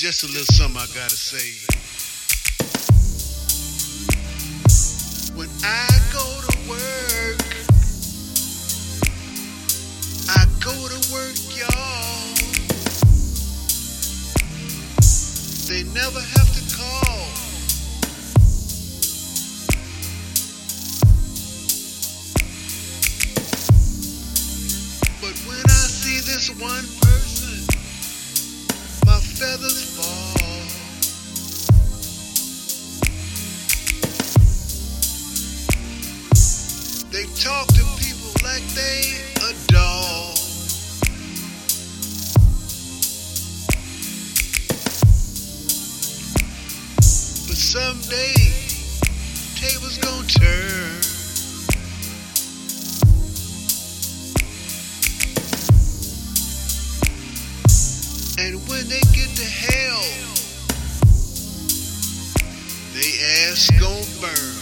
Just a little something I gotta say. When I go to work, I go to work, y'all. They never have to call. But when I see this one person. They talk to people like they a dog. But someday, tables turn. And when they ass gon' burn.